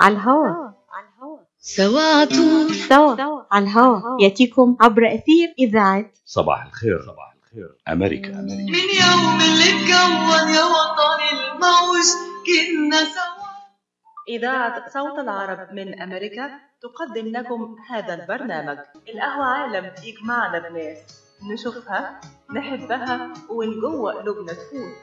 على الهوا. سوا طول. سوا. على الهوا. يأتيكم عبر أثير إذاعة صباح الخير. صباح الخير. أمريكا أمريكا. من يوم اللي اتكون يا وطن الموج كنا سوا. إذاعة صوت العرب من أمريكا تقدم لكم هذا البرنامج. القهوة عالم يجمعنا بناس نشوفها نحبها ومن جوه قلوبنا تفوت.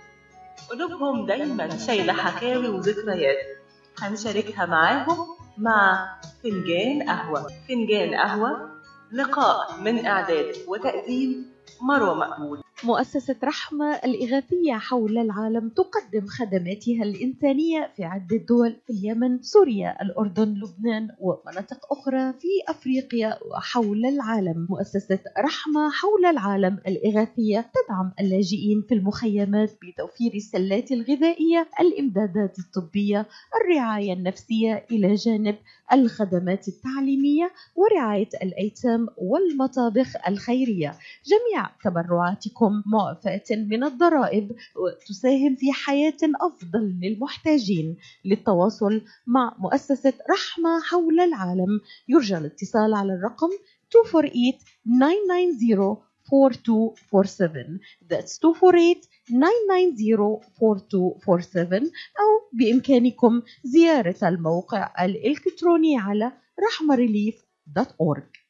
قلوبهم دايما شايلة حكاوي وذكريات. هنشاركها معاهم مع فنجان قهوة فنجان قهوة لقاء من إعداد وتقديم مروة مقبول مؤسسة رحمة الإغاثية حول العالم تقدم خدماتها الإنسانية في عدة دول في اليمن، سوريا، الأردن، لبنان ومناطق أخرى في أفريقيا وحول العالم. مؤسسة رحمة حول العالم الإغاثية تدعم اللاجئين في المخيمات بتوفير السلات الغذائية، الإمدادات الطبية، الرعاية النفسية إلى جانب الخدمات التعليمية ورعاية الأيتام والمطابخ الخيرية. جميع تبرعاتكم معفاة من الضرائب وتساهم في حياة أفضل للمحتاجين للتواصل مع مؤسسة رحمة حول العالم. يرجى الاتصال على الرقم 248 990 4247 That's 248 990 4247 أو بإمكانكم زيارة الموقع الإلكتروني على رحمريليف.org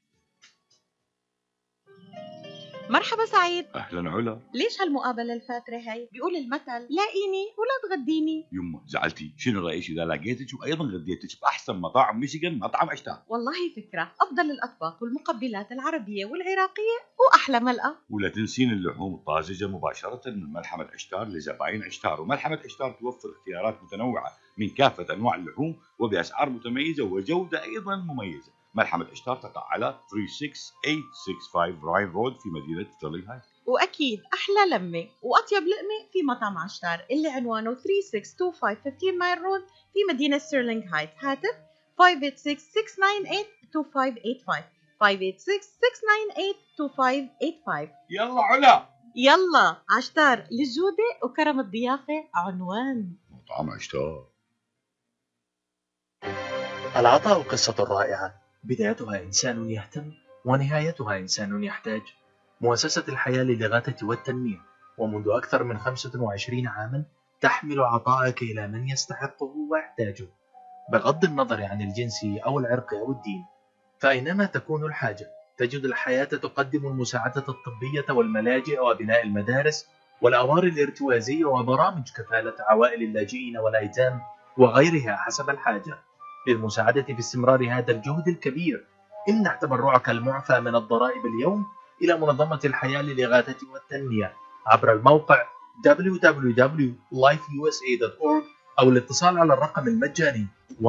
مرحبا سعيد. أهلا علا. ليش هالمقابلة الفاترة هاي؟ بيقول المثل لاقيني ولا تغديني. يمه زعلتي. شنو رأيك إذا لقيتك وأيضا غديتك بأحسن مطاعم ميشيغان مطعم عشتار والله فكرة. أفضل الأطباق والمقبلات العربية والعراقية وأحلى ملقا ولا تنسين اللحوم الطازجة مباشرة من ملحمة عشتار لزباين عشتار. وملحمة عشتار توفر اختيارات متنوعة من كافة أنواع اللحوم وبأسعار متميزة وجودة أيضا مميزة. ملحمة عشتار تقع على 36865 Ryan Road في مدينة Sterling Heights وأكيد أحلى لمة وأطيب لقمة في مطعم عشتار اللي عنوانه 3625 Mile Road في مدينة Sterling Heights هاتف 586-698-2585 586-698-2585 يلا علا. يلا عشتار للجودة وكرم الضيافة عنوان. مطعم عشتار. العطاء قصة رائعة. بدايتها إنسان يهتم ونهايتها إنسان يحتاج. مؤسسة الحياة للإغاثة والتنمية ومنذ أكثر من 25 عاما تحمل عطاءك إلى من يستحقه ويحتاجه. بغض النظر عن الجنس أو العرق أو الدين فأينما تكون الحاجة. تجد الحياة تقدم المساعدة الطبية والملاجئ وبناء المدارس والأوار الارتوازية وبرامج كفالة عوائل اللاجئين والأيتام وغيرها حسب الحاجة. للمساعدة في استمرار هذا الجهد الكبير. امنح تبرعك المعفى من الضرائب اليوم إلى منظمة الحياة للإغاثة والتنمية. عبر الموقع www.lifeusa.org أو الاتصال على الرقم المجاني 1-800-827-3543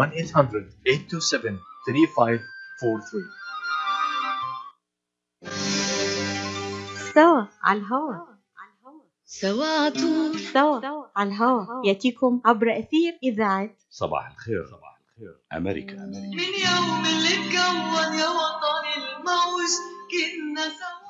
سوا على الهوا. سوا طول. سوا على الهوا. يأتيكم عبر أثير إذاعة. صباح الخير صباح الخير. أمريكا أمريكا. من يوم اللي اتكون يا وطن الموج كنا سوا.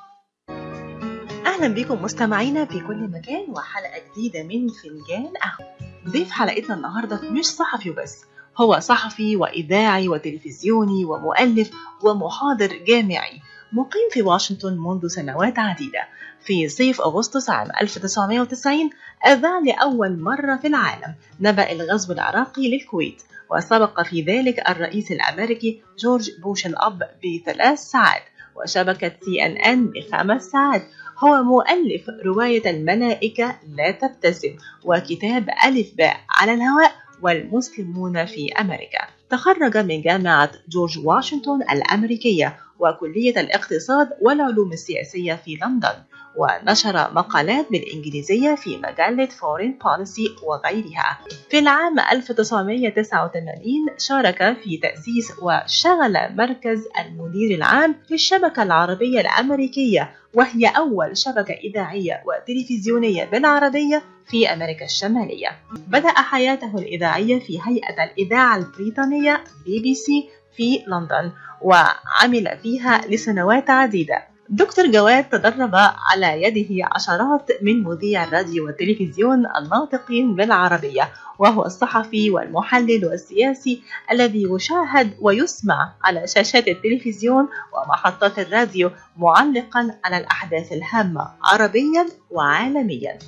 أهلا بكم مستمعينا في كل مكان وحلقة جديدة من فنجان قهوة. ضيف حلقتنا النهاردة مش صحفي وبس هو صحفي وإذاعي وتلفزيوني ومؤلف ومحاضر جامعي. مقيم في واشنطن منذ سنوات عديدة. في صيف أغسطس عام 1990 أذاع لأول مرة في العالم نبأ الغزو العراقي للكويت وسبق في ذلك الرئيس الأمريكي جورج بوش الأب بثلاث ساعات وشبكة سي أن أن بخمس ساعات. هو مؤلف رواية الملائكة لا تبتسم وكتاب ألف باء على الهواء والمسلمون في أمريكا. تخرج من جامعة جورج واشنطن الأمريكية وكلية الاقتصاد والعلوم السياسية في لندن ونشر مقالات بالإنجليزية في مجلة Foreign Policy وغيرها. في العام 1989 شارك في تأسيس وشغل مركز المدير العام للشبكة العربية الأمريكية وهي أول شبكة إذاعية وتلفزيونية بالعربية في أمريكا الشمالية. بدأ حياته الإذاعية في هيئة الإذاعة البريطانية بي بي سي في لندن. وعمل فيها لسنوات عديدة. دكتور جواد تدرب على يده عشرات من مذيع الراديو والتلفزيون الناطقين بالعربية وهو الصحفي والمحلل والسياسي الذي يشاهد ويسمع على شاشات التلفزيون ومحطات الراديو معلقا على الأحداث الهامة عربيا وعالميا.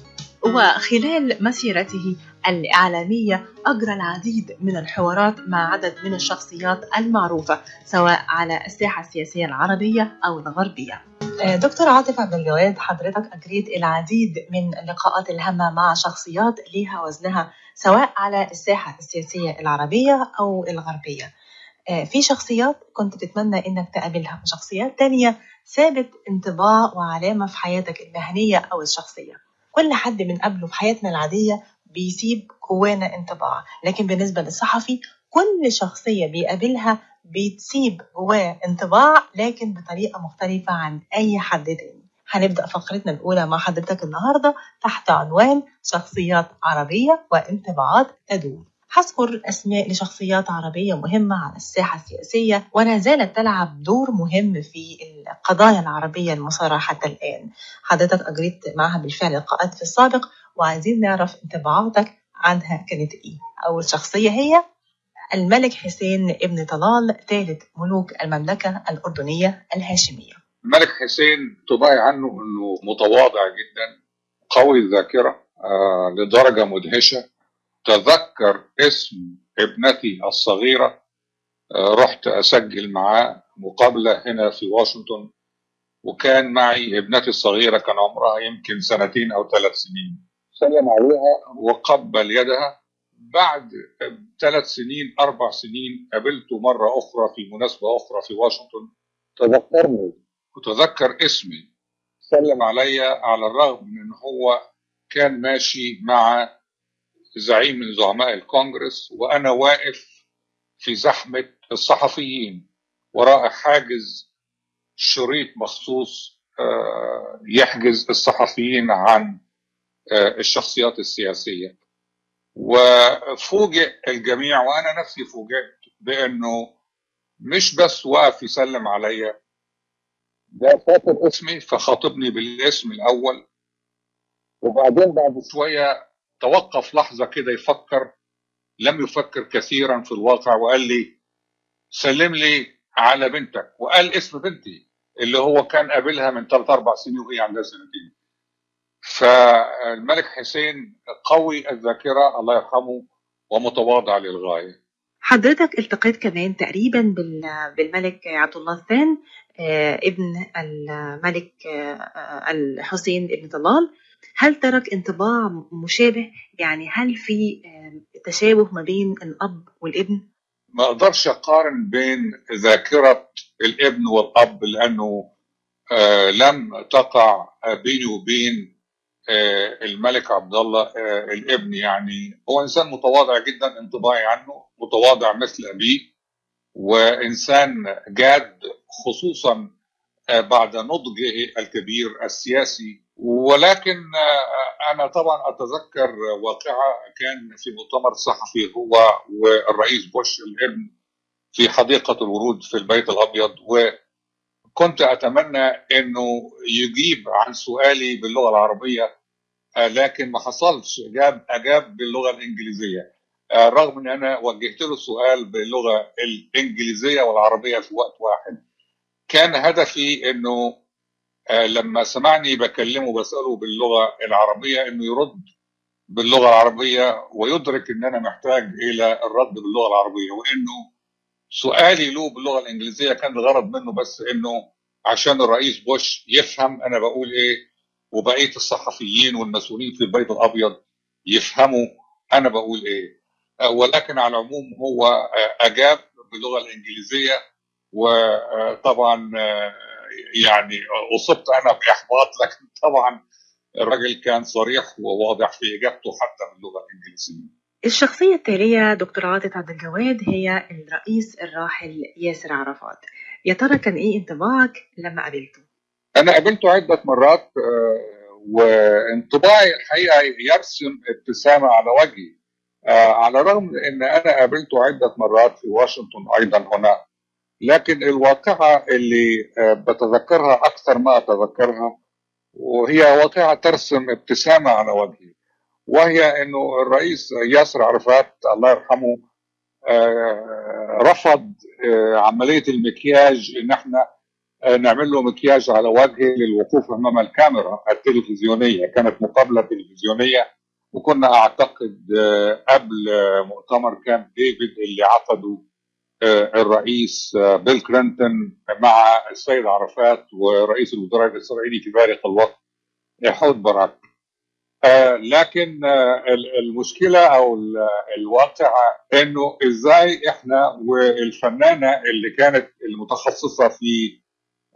وخلال مسيرته الإعلامية أجرى العديد من الحوارات مع عدد من الشخصيات المعروفة سواء على الساحة السياسية العربية أو الغربية. آه، دكتور عاطف عبد الجواد حضرتك أجريت العديد من اللقاءات الهامة مع شخصيات ليها وزنها سواء على الساحة السياسية العربية أو الغربية. آه، في شخصيات كنت تتمنى إنك تقابلها وشخصيات تانية سابت انطباع وعلامة في حياتك المهنية أو الشخصية. كل حد من قبله في حياتنا العادية بيسيب جوانا انطباع. لكن بالنسبة للصحفي كل شخصية بيقابلها بتسيب جواه انطباع لكن بطريقة مختلفة عن أي حد تاني. هنبدأ فقرتنا الأولى مع حضرتك النهاردة تحت عنوان شخصيات عربية وانطباعات تدوم هذكر أسماء لشخصيات عربية مهمة على الساحة السياسية ولا زالت تلعب دور مهم في القضايا العربية المثارة حتى الآن. حضرتك أجريت معها بالفعل لقاءات في السابق وعايزين نعرف انطباعاتك عنها كانت إيه. أول شخصية هي الملك حسين ابن طلال ثالث ملوك المملكة الأردنية الهاشمية. الملك حسين طباعي عنه إنه متواضع جدا قوي الذاكرة آه لدرجة مدهشة. تذكر اسم ابنتي الصغيرة آه رحت أسجل معاه مقابلة هنا في واشنطن وكان معي ابنتي الصغيرة كان عمرها يمكن سنتين أو ثلاث سنين. سلم عليها وقبل يدها. بعد ثلاث سنين أربع سنين قابلته مرة أخرى في مناسبة أخرى في واشنطن. تذكرني. وتذكر اسمي. سلم. عليا على الرغم من إن هو كان ماشي مع زعيم من زعماء الكونجرس وأنا واقف في زحمة الصحفيين وراء حاجز شريط مخصوص آه، يحجز الصحفيين عن الشخصيات السياسية. وفوجئ الجميع وأنا نفسي فوجئت بأنه مش بس واقف يسلم عليا ده فاكر اسمي فخاطبني بالاسم الأول. وبعدين بعد شوية توقف لحظة كده يفكر لم يفكر كثيرا في الواقع وقال لي سلم لي على بنتك وقال اسم بنتي اللي هو كان قابلها من ثلاث أربع سنين وهي عندها سنتين. فالملك حسين قوي الذاكرة الله يرحمه ومتواضع للغاية. حضرتك التقيت كمان تقريبا بال- بالملك عبد الله الثاني آه، ابن الملك آه، الحسين ابن طلال. هل ترك انطباع مشابه؟ يعني هل في آه، تشابه ما بين الأب والابن؟ ما أقدرش أقارن بين ذاكرة الابن والأب لأنه لم تقع بيني وبين الملك عبد الله آه الابن يعني هو إنسان متواضع جدا انطباعي عنه متواضع مثل أبيه وإنسان جاد خصوصا آه بعد نضجه الكبير السياسي. ولكن آه أنا طبعا أتذكر واقعة كان في مؤتمر صحفي هو والرئيس بوش الابن في حديقة الورود في البيت الأبيض وكنت أتمنى إنه يجيب عن سؤالي باللغة العربية آه لكن ما حصلش. اجاب أجاب باللغة الإنجليزية. آه رغم إن أنا وجهت له السؤال باللغة الإنجليزية والعربية في وقت واحد كان هدفي إنه آه لما سمعني بكلمه بساله باللغة العربية إنه يرد باللغة العربية ويدرك إن أنا محتاج إلى الرد باللغة العربية وإنه سؤالي له باللغة الإنجليزية كان الغرض منه بس إنه عشان الرئيس بوش يفهم أنا بقول إيه وبقية الصحفيين والمسؤولين في البيت الأبيض يفهموا أنا بقول إيه. ولكن على العموم هو أجاب باللغة الإنجليزية وطبعا يعني أصبت أنا بإحباط لكن طبعا الراجل كان صريح وواضح في إجابته حتى باللغة الإنجليزية. الشخصية التالية دكتور عاطف عبد الجواد هي الرئيس الراحل ياسر عرفات. يا ترى كان إيه انطباعك لما قابلته؟ أنا قابلته عدة مرات وانطباعي الحقيقة يرسم ابتسامة على وجهي على الرغم إن أنا قابلته عدة مرات في واشنطن أيضا هنا. لكن الواقعة اللي آه، بتذكرها أكثر ما أتذكرها وهي واقعة ترسم ابتسامة على وجهي وهي أنه الرئيس ياسر عرفات الله يرحمه آه، رفض آه، عملية المكياج إن إحنا آه، نعمل له مكياج على وجهه للوقوف أمام الكاميرا التلفزيونية. كانت مقابلة تلفزيونية وكنا أعتقد آه، قبل آه، مؤتمر كامب ديفيد اللي عقده آه، الرئيس آه، بيل كلينتون مع السيد عرفات ورئيس الوزراء الإسرائيلي في ذلك الوقت إيهود باراك آه، لكن آه، ال- المشكلة أو ال- الواقعه إنه إزاي إحنا والفنانة اللي كانت المتخصصة في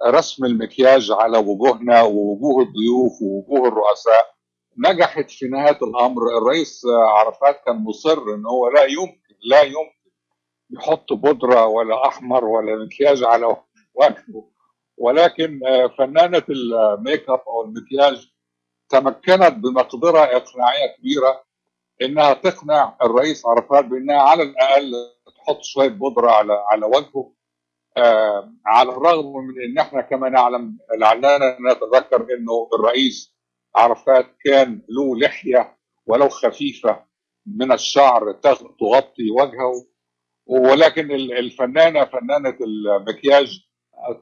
رسم المكياج على وجوهنا ووجوه الضيوف ووجوه الرؤساء نجحت في نهاية الأمر. الرئيس عرفات كان مصر إن هو لا يمكن لا يمكن يحط بودرة ولا أحمر ولا مكياج على وجهه. ولكن آه، فنانة الميك أب أو المكياج تمكنت بمقدرة إقناعية كبيرة إنها تقنع الرئيس عرفات بإنها على الأقل تحط شوية بودرة على على وجهه. على الرغم من إن إحنا كما نعلم لعلنا نتذكر إنه الرئيس عرفات كان له لحية ولو خفيفة من الشعر تغ- تغطي وجهه ولكن ال- الفنانة فنانة المكياج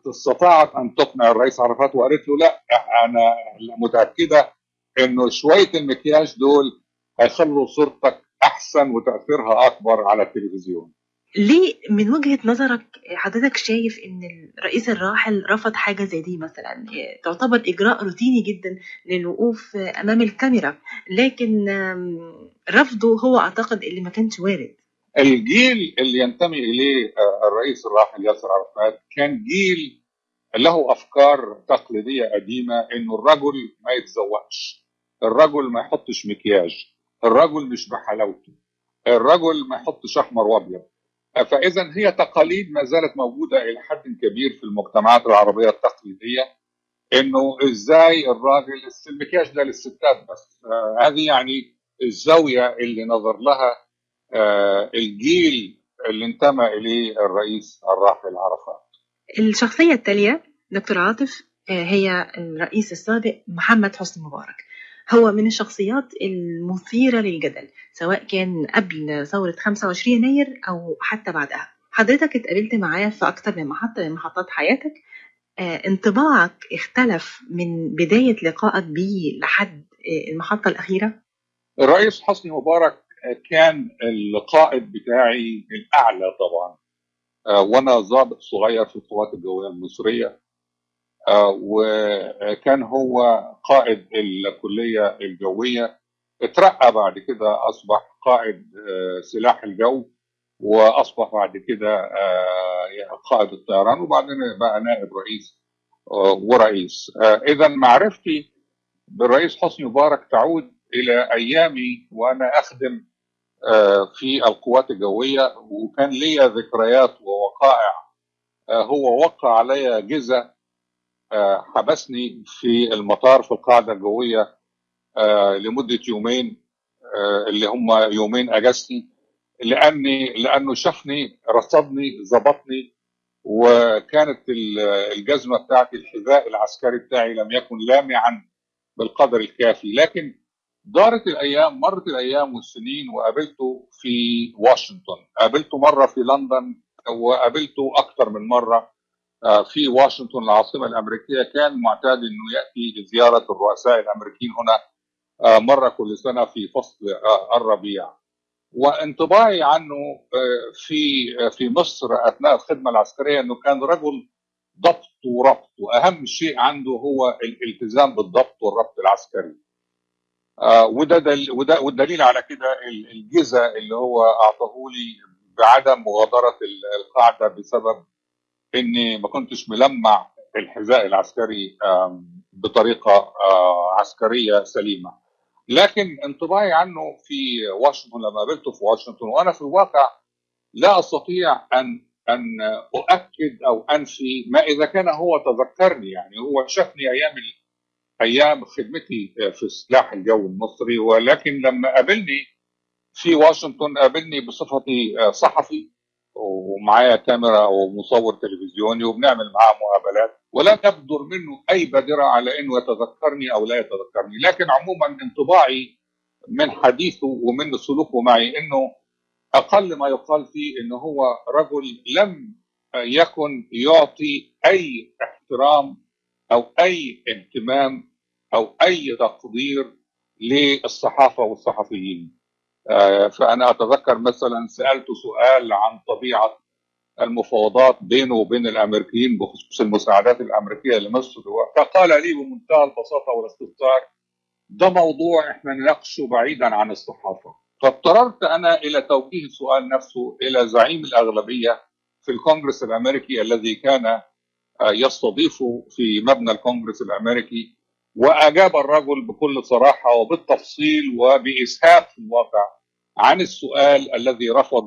استطاعت أن تقنع الرئيس عرفات وقالت له لا أنا متأكدة إنه شوية المكياج دول هيخلوا صورتك أحسن وتأثيرها أكبر على التلفزيون. ليه من وجهة نظرك حضرتك شايف إن الرئيس الراحل رفض حاجة زي دي مثلا؟ تعتبر إجراء روتيني جدا للوقوف أمام الكاميرا لكن رفضه هو أعتقد اللي ما كانش وارد. الجيل اللي ينتمي إليه آه، الرئيس الراحل ياسر عرفات كان جيل له أفكار تقليدية قديمة إنه الرجل ما يتزوجش الرجل ما يحطش مكياج الرجل مش بحلاوته الرجل ما يحطش أحمر وأبيض. فاذا هي تقاليد ما زالت موجودة إلى حد كبير في المجتمعات العربية التقليدية إنه إزاي الراجل المكياج ده للستات بس. آه هذه يعني الزاوية اللي نظر لها آه الجيل اللي انتمى إليه الرئيس الراحل عرفات. الشخصية التالية دكتور عاطف آه، هي الرئيس السابق محمد حسني مبارك. هو من الشخصيات المثيرة للجدل سواء كان قبل ثورة 25 يناير أو حتى بعدها. حضرتك اتقابلت معاه في أكتر من محطة من محطات حياتك. آه، انطباعك اختلف من بداية لقائك بيه لحد آه، المحطة الأخيرة؟ الرئيس حسني مبارك كان القائد بتاعي الأعلى طبعا. آه، وأنا ضابط صغير في القوات الجوية المصرية. وكان هو قائد الكلية الجوية. اترقى بعد كده أصبح قائد آه، سلاح الجو وأصبح بعد كده آه، قائد الطيران وبعدين بقى نائب رئيس آه، ورئيس. اذا معرفتي بالرئيس حسني مبارك تعود إلى أيامي وأنا أخدم آه، في القوات الجوية وكان ليا ذكريات ووقائع هو وقع علي جزء حبسني في المطار في القاعدة الجوية آه، لمدة يومين آه، اللي هم يومين أجازتي لاني لأنه شافني رصدني ظبطني وكانت ال- الجزمة بتاعتي الحذاء العسكري بتاعي لم يكن لامعا بالقدر الكافي. لكن دارت الأيام مرت الأيام والسنين وقابلته في واشنطن. قابلته مرة في لندن وقابلته أكثر من مرة. في واشنطن العاصمة الأمريكية كان معتاد إنه يأتي لزيارة الرؤساء الأمريكيين هنا آه، مرة كل سنة في فصل آه، الربيع. وانطباعي عنه آه، في آه، في مصر أثناء الخدمة العسكرية إنه كان رجل ضبط وربط وأهم شيء عنده هو الالتزام بالضبط والربط العسكري. آه، وده دل وده والدليل على كده ال- الجزء اللي هو أعطاه لي بعدم مغادرة ال- القاعدة بسبب إني ما كنتش ملمع الحذاء العسكري بطريقة آه، عسكرية سليمة. لكن انطباعي عنه في واشنطن لما قابلته في واشنطن وأنا في الواقع لا أستطيع أن أن أؤكد أو أنفي ما إذا كان هو تذكرني. يعني هو شافني أيام أيام خدمتي في سلاح الجو المصري ولكن لما قابلني في واشنطن قابلني بصفتي صحفي. ومعايا كاميرا ومصور تلفزيوني وبنعمل معاه مقابلات ولم يبدر منه أي بادرة على إنه يتذكرني أو لا يتذكرني. لكن عموما انطباعي من حديثه ومن سلوكه معي إنه أقل ما يقال فيه إنه هو رجل لم يكن يعطي أي احترام أو أي اهتمام أو أي تقدير للصحافة والصحفيين. آه، فأنا أتذكر مثلا سالته سؤال عن طبيعة المفاوضات بينه وبين الأمريكيين بخصوص المساعدات الأمريكية لمصر. فقال لي بمنتهى البساطة والاستفسار ده موضوع إحنا نناقشه بعيدا عن الصحافة. فاضطررت أنا إلى توجيه السؤال نفسه إلى زعيم الأغلبية في الكونغرس الأمريكي الذي كان آه، يستضيفه في مبنى الكونغرس الأمريكي وأجاب الرجل بكل صراحة وبالتفصيل وبإسهاب في الواقع عن السؤال الذي رفض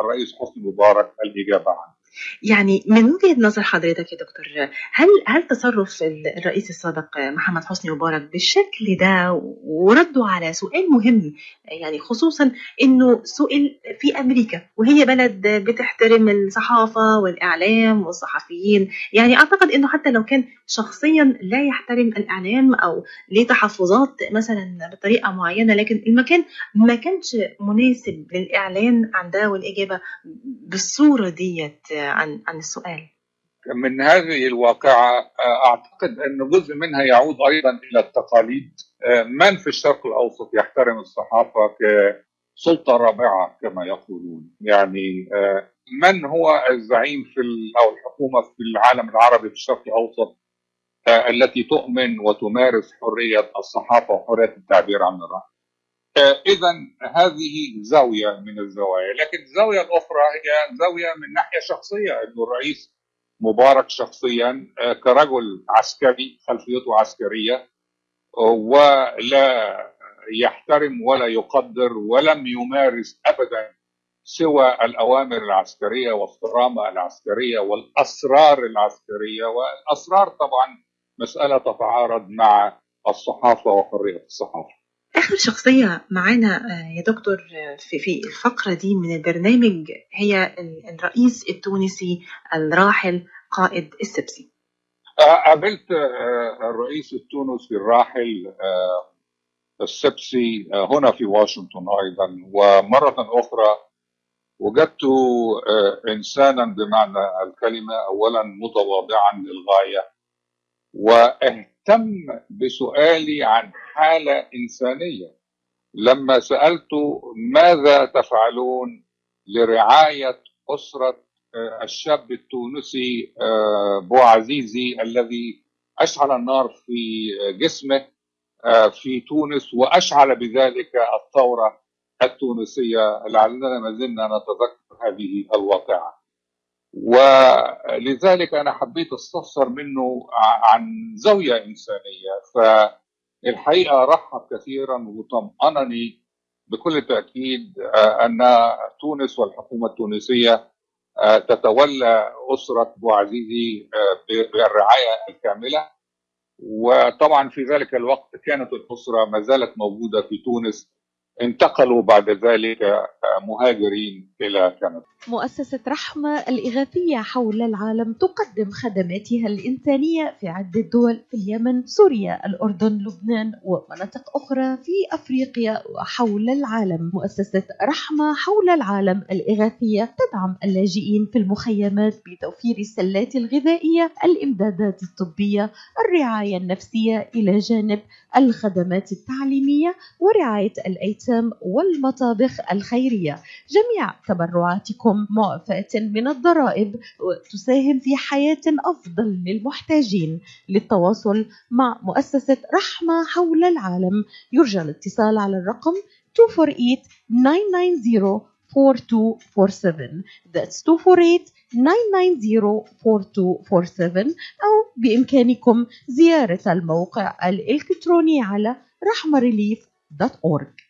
الرئيس حسني مبارك الإجابة عنه. يعني من وجهة نظر حضرتك يا دكتور هل هل تصرف الرئيس السابق محمد حسني مبارك بالشكل ده ورده على سؤال مهم يعني خصوصا إنه سئل في أمريكا وهي بلد بتحترم الصحافة والإعلام والصحفيين يعني أعتقد إنه حتى لو كان شخصيا لا يحترم الإعلام أو ليه تحفظات مثلا بطريقة معينة لكن المكان ما كانش مناسب للإعلان عن ده والاجابه بالصورة ديت. عن عن السؤال. من هذه الواقعة آه، أعتقد أن جزء منها يعود أيضا إلى التقاليد. آه، من في الشرق الأوسط يحترم الصحافة كسلطة رابعة كما يقولون؟ يعني آه، من هو الزعيم في أو الحكومة في العالم العربي في الشرق الأوسط التي تؤمن وتمارس حرية الصحافة وحرية التعبير عن الرأي؟ اذا هذه زاوية من الزوايا. لكن الزاويه الاخرى هي زاوية من ناحية شخصية إنه الرئيس مبارك شخصيا آه، كرجل عسكري خلفيته عسكرية ولا يحترم ولا يقدر ولم يمارس ابدا سوى الأوامر العسكرية والصرامة العسكرية والأسرار العسكرية. والأسرار طبعا مسألة تتعارض مع الصحافة وحرية الصحافة. آخر شخصية معانا آه، يا دكتور آه، في في الفقرة دي من البرنامج هي الرئيس التونسي الراحل قايد السبسي. آه، قابلت الرئيس التونسي الراحل السبسي هنا في واشنطن أيضا ومرة أخرى وجدته إنسانا بمعنى الكلمة أولا متواضعا للغاية واهتم بسؤالي عن حالة إنسانية. لما سألته ماذا تفعلون لرعاية أسرة آه، الشاب التونسي آه، بوعزيزي الذي أشعل النار في جسمه آه، في تونس وأشعل بذلك الثورة التونسية لعلنا ما زلنا نتذكر هذه الواقعة. ولذلك أنا حبيت أستفسر منه عن زاوية إنسانية فالحقيقة رحب كثيرا وطمأنني بكل تأكيد آه، أن تونس والحكومة التونسية آه، تتولى أسرة بوعزيزي آه، بالرعاية الكاملة. وطبعا في ذلك الوقت كانت الأسرة ما زالت موجودة في تونس انتقلوا بعد ذلك مهاجرين إلى كندا مؤسسة رحمة الإغاثية حول العالم تقدم خدماتها الإنسانية في عدة دول في اليمن، سوريا، الأردن، لبنان ومناطق أخرى في أفريقيا وحول العالم. مؤسسة رحمة حول العالم الإغاثية تدعم اللاجئين في المخيمات بتوفير السلات الغذائية، الإمدادات الطبية، الرعاية النفسية إلى جانب الخدمات التعليمية ورعاية الأيتام والمطابخ الخيرية. جميع تبرعاتكم معفاة من الضرائب وتساهم في حياة أفضل للمحتاجين. للتواصل مع مؤسسة رحمة حول العالم. يرجى الاتصال على الرقم 248 990 4247 That's 248 990 4247 أو بإمكانكم زيارة الموقع الإلكتروني على rahmarelief.org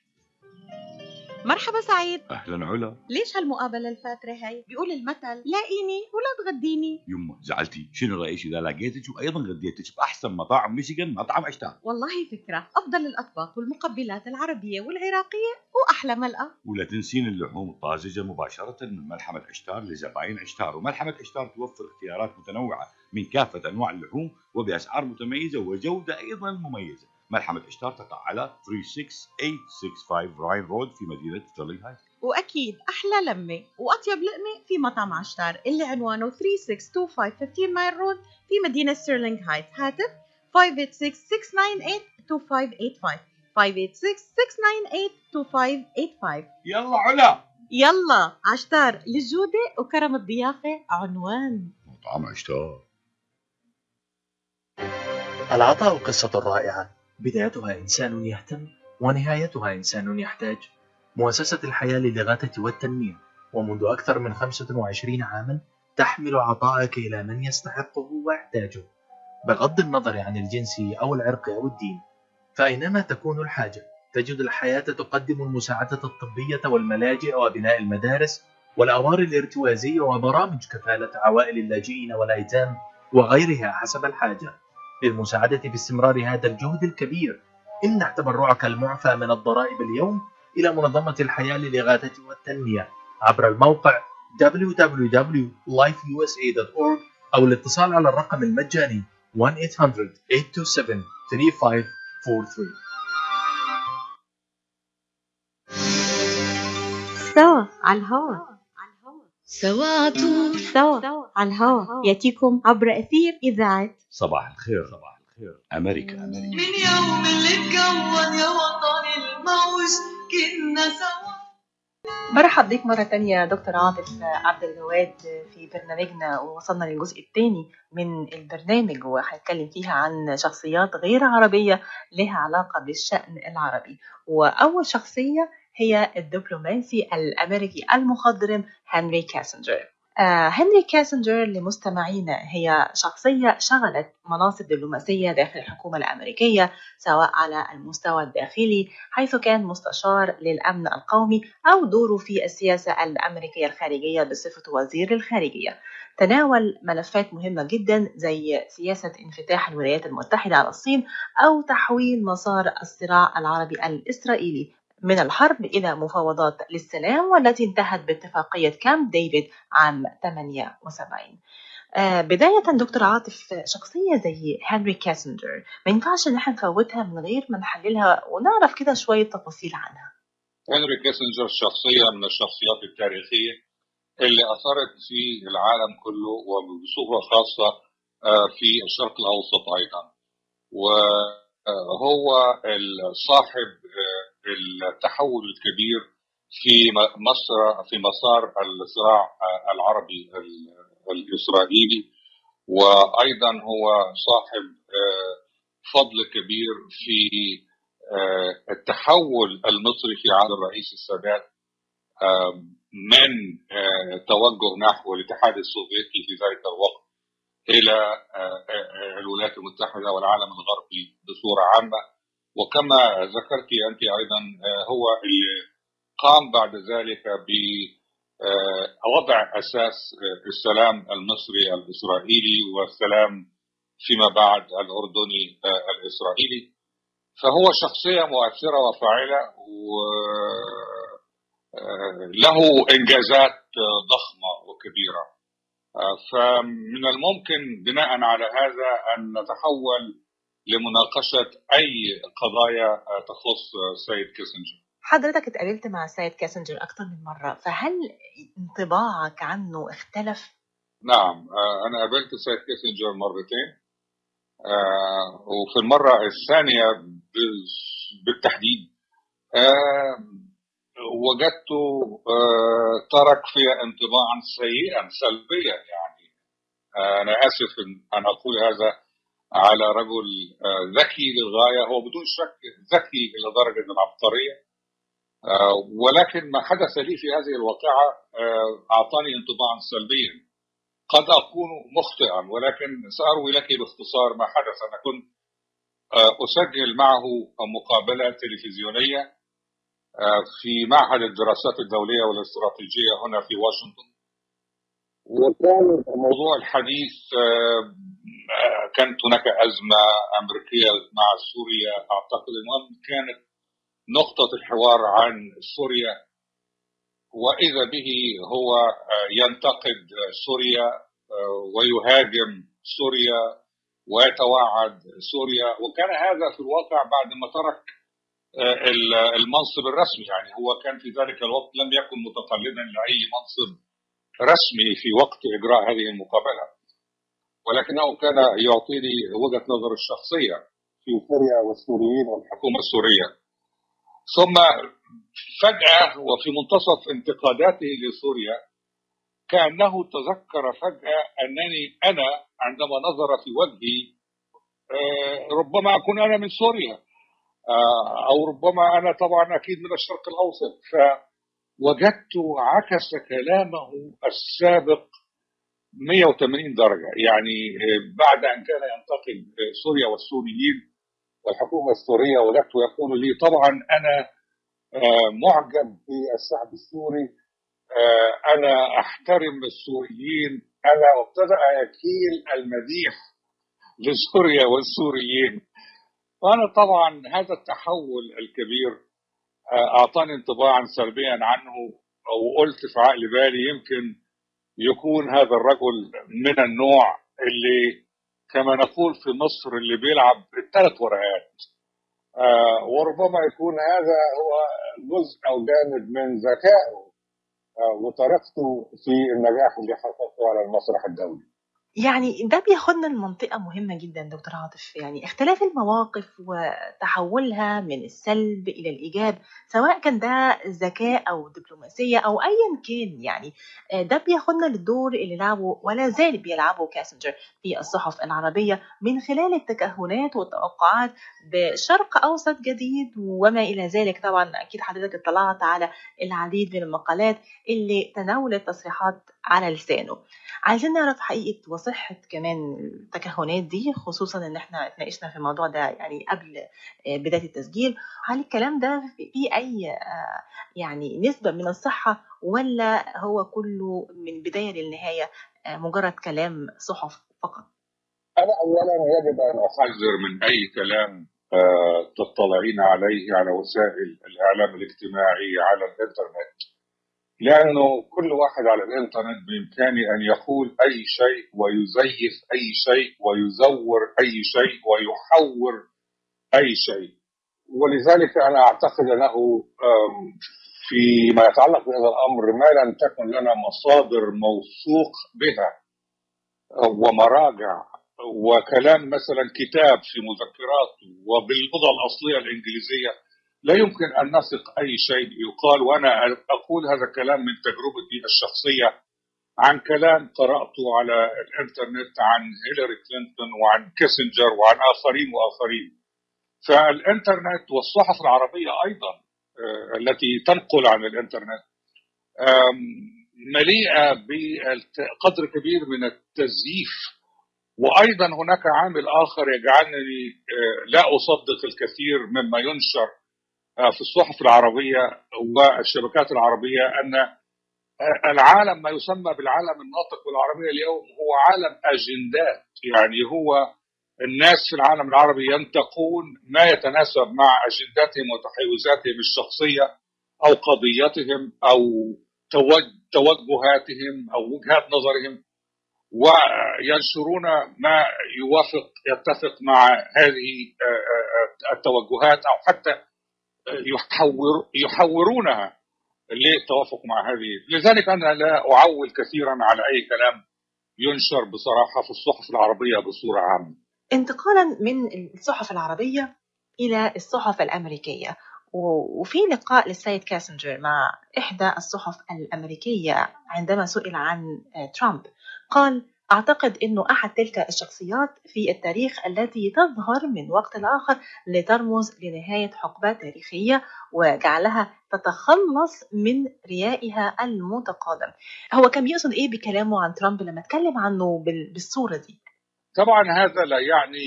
مرحبا سعيد. أهلا علا. ليش هالمقابلة الفاترة هي؟ بيقول المثل لاقيني ولا تغديني. يمه زعلتي. شنو رأيك؟ إذا لقيتك وأيضا غديتك بأحسن مطاعم ميشيغان مطعم عشتار والله فكرة. أفضل الأطباق والمقبلات العربية والعراقية وأحلى ملقى ولا تنسين اللحوم الطازجة مباشرة من ملحمة عشتار لزباين عشتار وملحمة عشتار توفر اختيارات متنوعة من كافة أنواع اللحوم وبأسعار متميزة وجودة أيضا مميزة. ملحمة عشتار تقع على 36865 Ryan Road في مدينة Sterling Heights وأكيد أحلى لمة وأطيب لقمة في مطعم عشتار اللي عنوانه 3625 15 Mile Road في مدينة Sterling Heights هاتف 586-698-2585 586-698-2585 يلا علا. يلا عشتار للجودة وكرم الضيافة عنوان. مطعم عشتار العطاء قصة رائعة. بدايتها إنسان يهتم ونهايتها إنسان يحتاج. مؤسسة الحياة للإغاثة والتنمية ومنذ أكثر من 25 عاما تحمل عطاءك إلى من يستحقه ويحتاجه. بغض النظر عن الجنس أو العرق أو الدين فأينما تكون الحاجة تجد الحياة تقدم المساعدة الطبية والملاجئ وبناء المدارس والأوار الارتوازية وبرامج كفالة عوائل اللاجئين والأيتام وغيرها حسب الحاجة. للمساعدة باستمرار هذا الجهد الكبير. امنح تبرعك المعفى من الضرائب اليوم إلى منظمة الحياة للإغاثة والتنمية. عبر الموقع www.lifeusa.org أو الاتصال على الرقم المجاني 1-800-827-3543 سوا على الهوا. سوا عطول سوا على الهوا. يأتيكم عبر أثير إذاعة صباح الخير. صباح الخير. أمريكا. أمريكا. من يوم اللي اتكون يا وطني الموج كنا سوا. برحب بك مرة تانية دكتور عاطف عبد الجواد في برنامجنا ووصلنا للجزء الثاني من البرنامج وهنتكلم فيها عن شخصيات غير عربية لها علاقة بالشأن العربي. وأول شخصية هي الدبلوماسي الأمريكي المخضرم هنري كاسنجر. آه، هنري كاسنجر لمستمعينا هي شخصية شغلت مناصب دبلوماسية داخل الحكومة الأمريكية سواء على المستوى الداخلي حيث كان مستشار للأمن القومي أو دوره في السياسة الأمريكية الخارجية بصفة وزير الخارجية. تناول ملفات مهمة جدا زي سياسة انفتاح الولايات المتحدة على الصين أو تحويل مسار الصراع العربي الإسرائيلي. من الحرب إلى مفاوضات للسلام والتي انتهت باتفاقية كامب ديفيد عام 78 آه، بداية دكتور عاطف شخصية زي هنري كيسنجر ما ينفعش إن إحنا نفوتها من غير ما نحللها ونعرف كده شوية تفاصيل عنها. هنري كيسنجر شخصية من الشخصيات التاريخية اللي أثرت في العالم كله وبصورة خاصة آه، في الشرق الأوسط أيضا. وهو صاحب آه، التحول الكبير في مصر في مسار الصراع العربي ال- الإسرائيلي. وأيضا هو صاحب آه، فضل كبير في آه، التحول المصري في عهد الرئيس السادات من آه، توجه نحو الاتحاد السوفيتي في ذلك الوقت إلى الولايات المتحدة والعالم الغربي بصورة عامة. وكما ذكرت أنت أيضا آه، هو اللي قام بعد ذلك بوضع أساس آه، السلام المصري الإسرائيلي والسلام فيما بعد الأردني آه، الإسرائيلي. فهو شخصية مؤثرة وفاعلة وله إنجازات آه، ضخمة وكبيرة. آه، فمن الممكن بناء على هذا أن نتحول لمناقشة أي قضايا تخص السيد كيسنجر حضرتك اتقابلت مع السيد كيسنجر أكتر من مرة فهل انطباعك عنه اختلف؟ نعم آه، أنا قابلت السيد كيسنجر مرتين آه، وفي المرة الثانية بال- بالتحديد آه، وجدته ترك في انطباعا سيئا سلبيا يعني أنا آسف إن أن أقول هذا على رجل آه، ذكي للغاية. هو بدون شك ذكي إلى درجة العبقرية. آه، ولكن ما حدث لي في هذه الواقعة آه، أعطاني انطباعا سلبيا. قد أكون مخطئا ولكن سأروي لك باختصار ما حدث. أنا كنت أسجل معه مقابله تلفزيونية في معهد الدراسات الدولية والاستراتيجية هنا في واشنطن. وكان موضوع الحديث آه، كانت هناك أزمة أمريكية مع سوريا أعتقد المهم كانت نقطة الحوار عن سوريا. وإذا به هو آه، ينتقد سوريا آه، ويهاجم سوريا ويتوعد سوريا. وكان هذا في الواقع بعد ما ترك ال- المنصب الرسمي. يعني هو كان في ذلك الوقت لم يكن متطلبا لأي منصب رسمي في وقت إجراء هذه المقابلة. ولكنه كان يعطيني وجهة نظر الشخصية في سوريا والسوريين والحكومة السورية. ثم فجأة وفي منتصف انتقاداته لسوريا كأنه تذكر فجأة أنني أنا عندما نظر في وجهي آه، ربما أكون أنا من سوريا آه، أو ربما أنا طبعا أكيد من الشرق الأوسط. فوجدت عكس كلامه السابق 180 درجة. يعني آه، بعد أن كان ينتقد آه، سوريا والسوريين والحكومة السورية وجدته يقول لي طبعا أنا آه، معجب بالشعب السوري أنا أحترم السوريين أنا وابتدأ يكيل المديح لسوريا والسوريين. وأنا طبعا هذا التحول الكبير آه، أعطاني انطباعا سلبيا عنه وقلت في عقل بالي يمكن يكون هذا الرجل من النوع اللي كما نقول في مصر اللي بيلعب الثلاث ورقات. آه، وربما يكون هذا هو جزء أو جانب من ذكائه آه، وطريقته في النجاح اللي حققه على المسرح الدولي. يعني ده بياخدنا لمنطقة مهمة جدا دكتور عاطف. يعني اختلاف المواقف وتحولها من السلب إلى الإيجاب سواء كان ده ذكاء أو دبلوماسية أو أيا كان يعني آه، ده بياخدنا للدور اللي لعبه ولا زال بيلعبه كاسنجر في الصحف العربية من خلال التكهنات والتوقعات بشرق أوسط جديد وما إلى ذلك. طبعا أكيد حضرتك اطلعت على العديد من المقالات اللي تناولت تصريحات على لسانه. عايزين نعرف حقيقة وصحة كمان التكهنات دي خصوصا إن إحنا اتناقشنا في الموضوع ده يعني قبل آه، بداية التسجيل. هل الكلام ده في أي آه، يعني نسبة من الصحة ولا هو كله من بداية للنهاية آه، مجرد كلام صحف فقط؟ أنا اولا يجب أن أحذر من أي كلام تطلعين عليه على وسائل الإعلام الاجتماعي على الإنترنت. لأنه كل واحد على الإنترنت بإمكانه أن يقول أي شيء ويزيف أي شيء ويزور أي شيء ويحور أي شيء. ولذلك أنا أعتقد أنه فيما يتعلق بهذا الأمر ما لم تكن لنا مصادر موثوق بها ومراجع وكلام مثلا كتاب في مذكرات وباللغة الأصلية الإنجليزية لا يمكن أن نثق أي شيء يقال وأنا أقول هذا الكلام من تجربتي الشخصية. عن كلام قرأته على الإنترنت عن هيلاري كلينتون وعن كيسنجر وعن آخرين وآخرين. فالإنترنت والصحف العربية أيضا آه، التي تنقل عن الإنترنت مليئة بقدر كبير من التزييف. وأيضا هناك عامل آخر يجعلني آه، لا أصدق الكثير مما ينشر. في الصحف العربية والشبكات العربية أن آه، العالم ما يسمى بالعالم الناطق بالعربية اليوم هو عالم أجندات. يعني هو الناس في العالم العربي ينتقون ما يتناسب مع أجنداتهم وتحيزاتهم الشخصية أو قضيتهم توج- توجهاتهم أو وجهات نظرهم وينشرون ما يوافق يتفق مع هذه آه، آه، التوجهات أو حتى يحور يحورونها للتوافق مع هذه. لذلك أنا لا أعول كثيرا على أي كلام ينشر بصراحة في الصحف العربية بصورة عامة. انتقالا من الصحف العربية إلى الصحف الأمريكية. وفي لقاء للسيد كاسنجر مع إحدى الصحف الأمريكية عندما سئل عن ترامب. قال أعتقد أنه أحد تلك الشخصيات في التاريخ التي تظهر من وقت لآخر لترمز لنهاية حقبة تاريخية وجعلها تتخلص من ريائها المتقادم. هو كان بيقصد إيه بكلامه عن ترامب لما اتكلم عنه بال- بالصورة دي؟ طبعا هذا لا يعني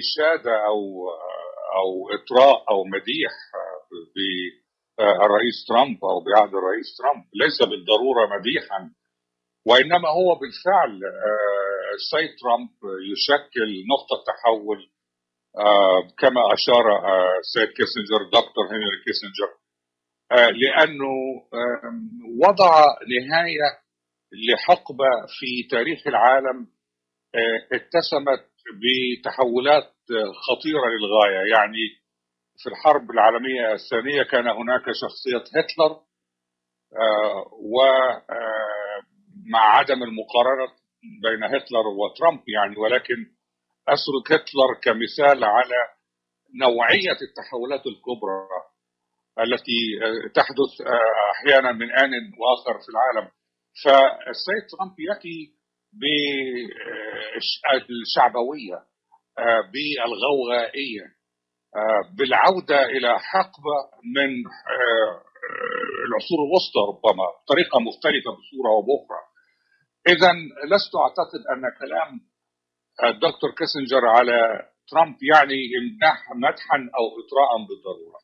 اشاده أو أو إطراء أو مديح آه، الرئيس ترامب أو بعهد الرئيس ترامب. ليس بالضرورة مديحا. وإنما هو بالفعل آه، السيد ترامب يشكل نقطة تحول آه، كما أشار آه، السيد كيسنجر دكتور هنري كيسنجر لأنه وضع نهاية لحقبة في تاريخ العالم اتسمت بتحولات خطيرة للغاية. يعني في الحرب العالمية الثانية كان هناك شخصية هتلر ومع عدم المقارنة بين هتلر وترامب يعني ولكن أسرد هتلر كمثال على نوعية التحولات الكبرى التي تحدث أحيانا من آن وآخر في العالم. فالسيد ترامب آه، بالغوغائية آه، بالعودة إلى حقبة من العصور الوسطى ربما بطريقة مختلفة بصورة أو بأخرى. إذا لست أعتقد أن كلام الدكتور كيسنجر على ترامب يعني يمدح مدحا أو اطراء بالضرورة.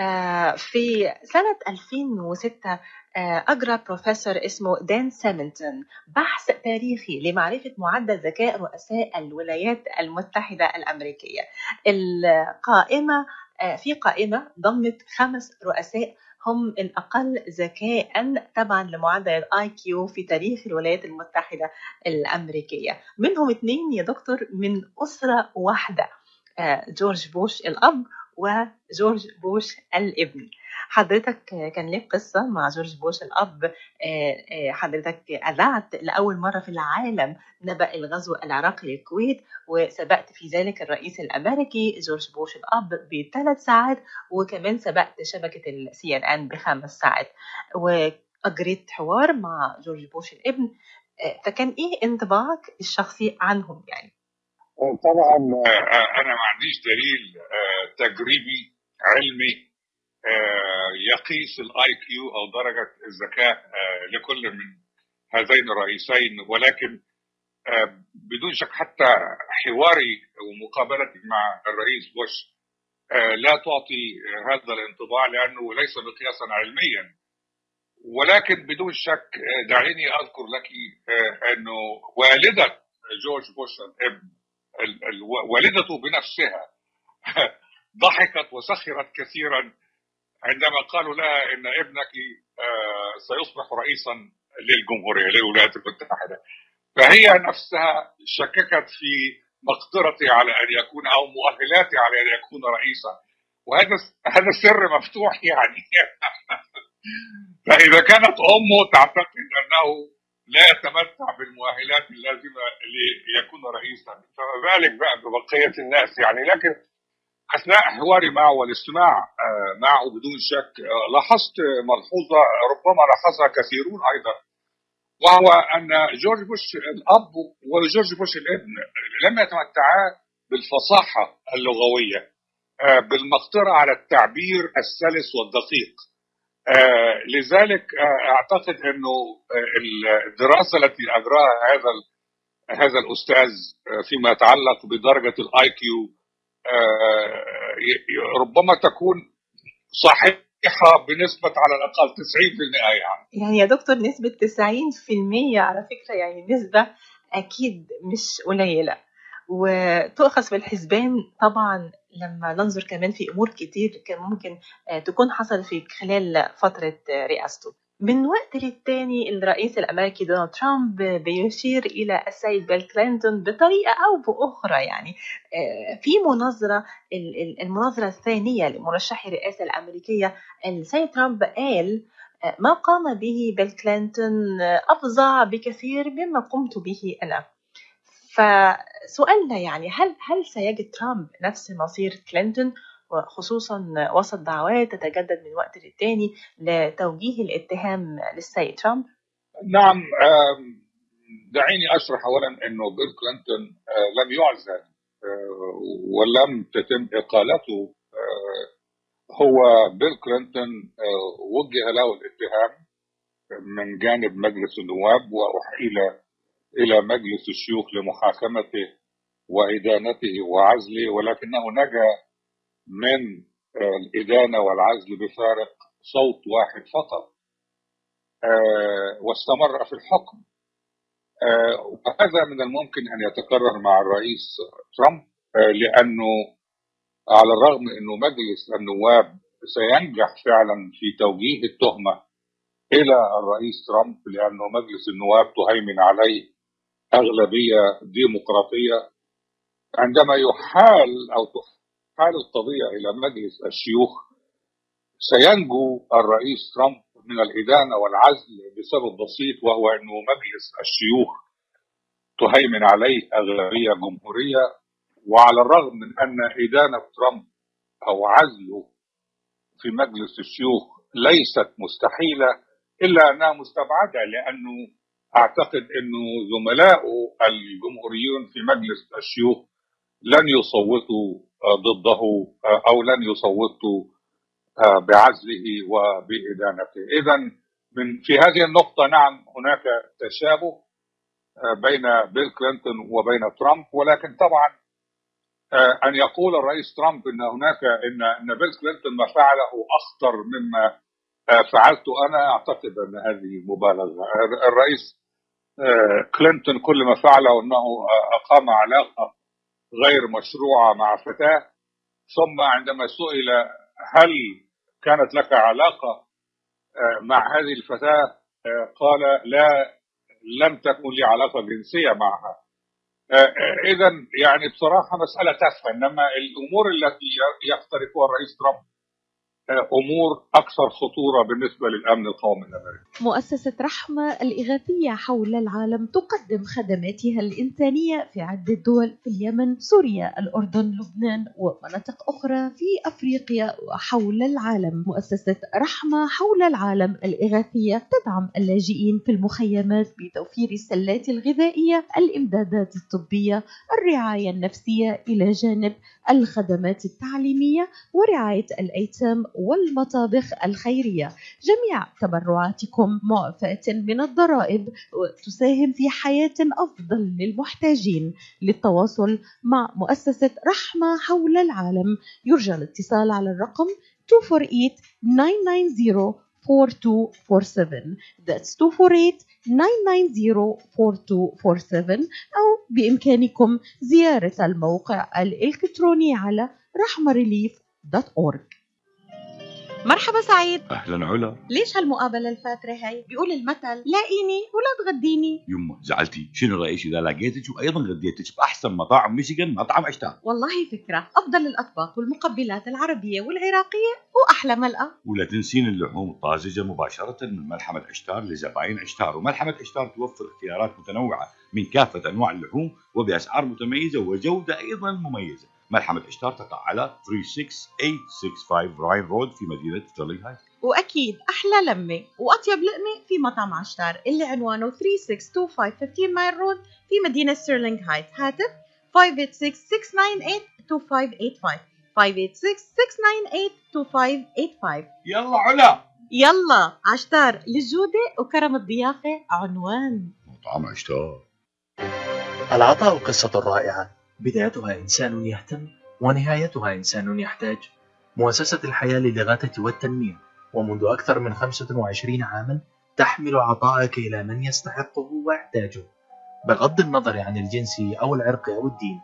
آه، في سنة 2006 آه، أجرى بروفيسور اسمه دان سيمنتون بحث تاريخي لمعرفة معدل ذكاء رؤساء الولايات المتحدة الأمريكية القائمة آه، في قائمة ضمت خمس رؤساء هم الأقل ذكاء تبعا لمعدل ال IQ في تاريخ الولايات المتحدة الأمريكية. منهم اثنين يا دكتور من أسرة واحدة آه، جورج بوش الأب وجورج بوش الابن. حضرتك كان ليك قصة مع جورج بوش الأب آه، آه، حضرتك أذعت لأول مرة في العالم نبأ الغزو العراقي للكويت وسبقت في ذلك الرئيس الأمريكي جورج بوش الأب بثلاث ساعات وكمان سبقت شبكة ال CNN بخمس ساعات وأجريت حوار مع جورج بوش الابن آه، فكان إيه انطباعك الشخصي عنهم يعني؟ طبعا أنا ما عنديش دليل تجريبي علمي يقيس ال IQ أو درجة الذكاء آه، لكل من هذين الرئيسين ولكن آه، بدون شك حتى حواري ومقابلتي مع الرئيس بوش آه، لا تعطي هذا الانطباع لأنه ليس مقياسا علميا. ولكن بدون شك آه، دعيني أذكر لك آه، أنه والدة جورج بوش الابن ال- ال- والدته بنفسها ضحكت وسخرت كثيرا عندما قالوا لها إن ابنك آه، سيصبح رئيسا للجمهورية للولايات المتحدة. فهي نفسها شككت في مقدرتي على أن يكون أو مؤهلاتي على أن يكون رئيسا. وهذا هذا سر مفتوح يعني. فإذا كانت أمه تعتقد أنه لا يتمتع بالمؤهلات اللازمه ليكون رئيسا فما بالك بقى ببقيه الناس يعني. لكن أثناء حواري معه والاستماع آه، معه بدون شك آه، لاحظت ملحوظة ربما لاحظها كثيرون أيضا وهو أن جورج بوش الأب وجورج بوش الابن لم يتمتعا بالفصاحة اللغوية آه، بالمقدرة على التعبير السلس والدقيق لذلك أعتقد أنه الدراسة التي اجراها هذا هذا الأستاذ فيما يتعلق بدرجة ال IQ ربما تكون صحيحة بنسبة على الأقل 90% يعني. يعني يا دكتور نسبة 90% على فكرة يعني نسبة أكيد مش قليلة. وتؤخذ في الحسبان طبعا لما ننظر كمان في أمور كتير كان ممكن آه، تكون حصل في خلال فترة آه، رئاسته. من وقت للتاني الرئيس الأمريكي دونالد ترامب بيشير إلى السيد بيل كلينتون بطريقة أو بأخرى يعني آه، في مناظرة ال- ال- المناظرة الثانية لمرشح الرئاسة الأمريكية السيد ترامب قال ما قام به بيل كلينتون أفظع بكثير مما قمت به أنا. فسؤالنا يعني هل هل سيجد ترامب نفس مصير كلينتون؟ وخصوصا وسط دعوات تتجدد من وقت للتاني لتوجيه الاتهام للسيد ترامب؟ نعم دعيني أشرح اولا إنه بيل كلينتون آه، لم يعزل آه، ولم تتم إقالته. آه، هو بيل كلينتون وجه له الاتهام من جانب مجلس النواب واحيل إلى مجلس الشيوخ لمحاكمته وإدانته وعزله ولكنه نجا من آه، الإدانة والعزل بفارق صوت واحد فقط آه، واستمر في الحكم. آه، وهذا من الممكن أن يتكرر مع الرئيس ترامب لأنه على الرغم أنه مجلس النواب سينجح فعلا في توجيه التهمة إلى الرئيس ترامب لأنه مجلس النواب تهيمن عليه أغلبية ديمقراطية. عندما يحال أو تحال القضية إلى مجلس الشيوخ. سينجو الرئيس ترامب من الإدانة والعزل بسبب بسيط وهو أنه مجلس الشيوخ تهيمن عليه أغلبية جمهورية وعلى الرغم من أن إدانة ترامب أو عزله في مجلس الشيوخ ليست مستحيلة إلا أنها مستبعدة لأنه أعتقد أنه زملائه الجمهوريون في مجلس الشيوخ لن يصوتوا ضده أو لن يصوتوا بعزله وبإدانته. إذا من في هذه النقطة نعم هناك تشابه بين بيل كلينتون وبين ترامب ولكن طبعا أن يقول الرئيس ترامب أن هناك أن أن بيل كلينتون ما فعله أخطر مما فعلت أنا أعتقد أن هذه مبالغة. الرئيس كلينتون كل ما فعله أنه أقام علاقة غير مشروعة مع فتاة ثم عندما سئل هل كانت لك علاقة مع هذه الفتاة قال لا لم تكن لي علاقة جنسية معها. إذا يعني بصراحة مسألة تافهة إنما الأمور التي يقترفها الرئيس ترامب أمور أكثر خطورة بالنسبة للأمن القومي الأمريكي. مؤسسة رحمة الإغاثية حول العالم تقدم خدماتها الإنسانية في عدة دول في اليمن، سوريا، الأردن، لبنان ومناطق أخرى في أفريقيا وحول العالم. مؤسسة رحمة حول العالم الإغاثية تدعم اللاجئين في المخيمات بتوفير السلات الغذائية، الإمدادات الطبية، الرعاية النفسية إلى جانب الخدمات التعليمية ورعاية الأيتام والمطابخ الخيرية. جميع تبرعاتكم معفاة من الضرائب وتساهم في حياة أفضل للمحتاجين. للتواصل مع مؤسسة رحمة حول العالم يرجى الاتصال على الرقم 248 4247 That's 248 990 4247 أو بإمكانكم زيارة الموقع الإلكتروني على رحمريليف.org مرحبا سعيد. أهلا علا. ليش هالمقابلة الفاترة هاي؟ بيقول المثل لاقيني ولا تغديني. يمه زعلتي. شنو رأيك؟ إذا لقيتك وأيضا غديتك بأحسن مطاعم ميشيغان مطعم اشتار والله فكرة. أفضل الأطباق والمقبلات العربية والعراقية وأحلى ملقا ولا تنسين اللحوم الطازجة مباشرة من ملحمة اشتار لزباين اشتار وملحمة اشتار توفر اختيارات متنوعة من كافة أنواع اللحوم وبأسعار متميزة وجودة أيضا مميزة. ملحمة إشتار تقع على 36865 Ryan Road في مدينة ستيرلينغ هايت وأكيد أحلى لمة وأطيب لقمة في مطعم عشتار اللي عنوانه 3625 15 Mile Road في مدينة ستيرلينغ هايت هاتف 586 698 2585 586 698 2585 يلا علا! يلا عشتار للجودة وكرم الضيافة عنوان. مطعم إشتار العطاء قصة رائعة. بدايتها إنسان يهتم ونهايتها إنسان يحتاج. مؤسسة الحياة للإغاثة والتنمية ومنذ أكثر من 25 عاما تحمل عطاءك إلى من يستحقه ويحتاجه. بغض النظر عن الجنس أو العرق أو الدين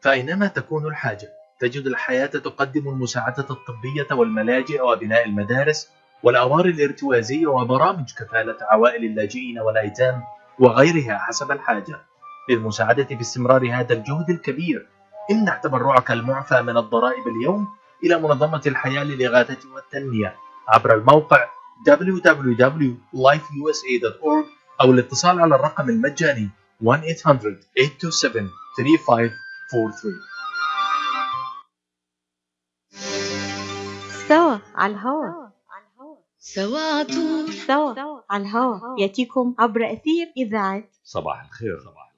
فأينما تكون الحاجة تجد الحياة تقدم المساعدة الطبية والملاجئ وبناء المدارس والأوار الارتوازية وبرامج كفالة عوائل اللاجئين والأيتام وغيرها حسب الحاجة. للمساعدة باستمرار هذا الجهد الكبير. امنح تبرعك المعفى من الضرائب اليوم إلى منظمة الحياة للإغاثة والتنمية. عبر الموقع www.lifeusa.org أو الاتصال على الرقم المجاني 1-800-827-3543 سوا على الهوا. سوا عطول سوا على الهوا. يأتيكم عبر أثير إذاعة. صباح الخير صباح الخير.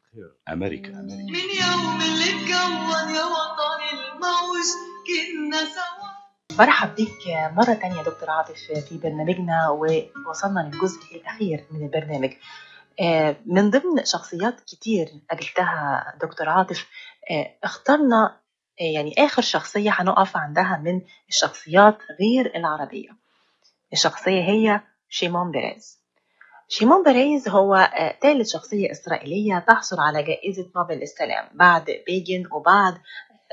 أمريكا أمريكا. من يوم اللي اتكون يا وطني الموج كنا سوا. برحب بك مرة تانية دكتور عاطف في برنامجنا ووصلنا للجزء الأخير من البرنامج. آه، من ضمن شخصيات كتير قابلتها دكتور عاطف آه، اخترنا آه، يعني آخر شخصية هنقف عندها من الشخصيات غير العربية. الشخصية هي شيمون بيريز. شيمون بيريز هو آه، ثالث شخصية إسرائيلية تحصل على جائزة نوبل للسلام بعد بيجن وبعد